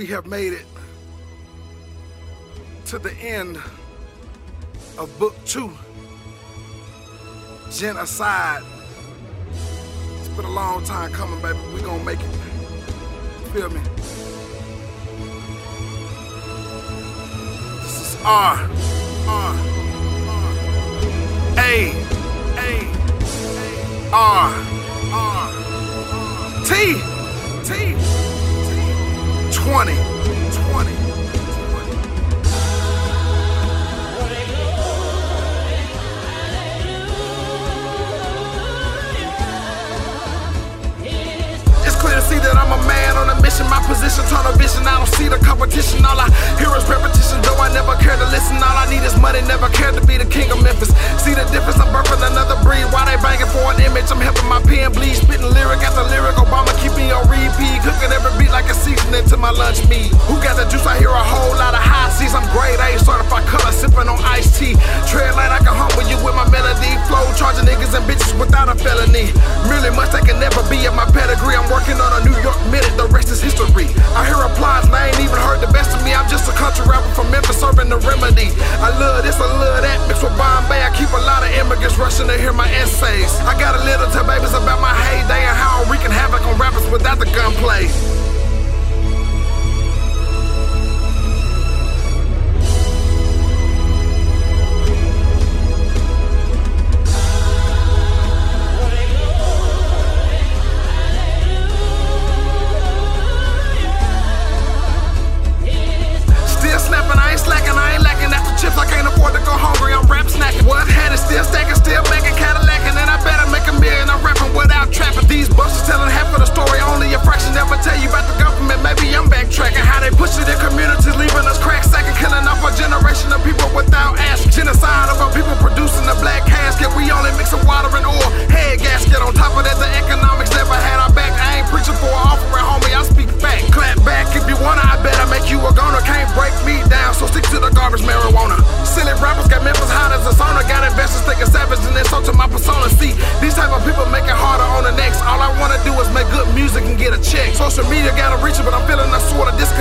we have made it to the end of book two. GinAside. It's been a long time coming, baby. We gonna make it. Feel me? This is R. R. R. A. A. R. R. 20. 20. It's clear to see that I'm a man on a mission. My position, tunnel vision. I don't see the competition. All I hear is repetition. Though I never care to listen. All I need is money. Never cared to be the king of Memphis. See the difference? I'm birthing another breed. Why they banging for an image? I'm helping my pen bleed. Spitting lyric after lyric. My lunch meat. Who got the juice? I hear a whole lot of high seas. I'm great. I ain't certified color. Sipping on iced tea. Tread light. I can humble you with my melody. Flow. Charging niggas and bitches without a felony. Really much they can never be in my pedigree. I'm working on a New York minute, the rest is history. I hear applause, and I ain't even heard the best of me. I'm just a country rapper from Memphis, serving the remedy. I love this, I love that, mixed with Bombay. I keep a lot of immigrants rushing to hear my essays. I got a they push it in communities, leaving us crack sacking, killing off a generation of people without asking. Genocide of our people producing a black casket. We only mixing water and oil. Head gasket. On top of that, the economics never had our back. I ain't preaching for an offering, homie. I speak fact. Clap back if you wanna. I bet I make you a goner. Can't break me down, so stick to the garbage marijuana. Silly rappers got Memphis hot as a sauna. Got investors thinking savage and then so to my persona. See, these type of people make it harder on the next. All I wanna do is make good music and get a check. Social media gotta reach it, but I'm feeling a sort of disconnect.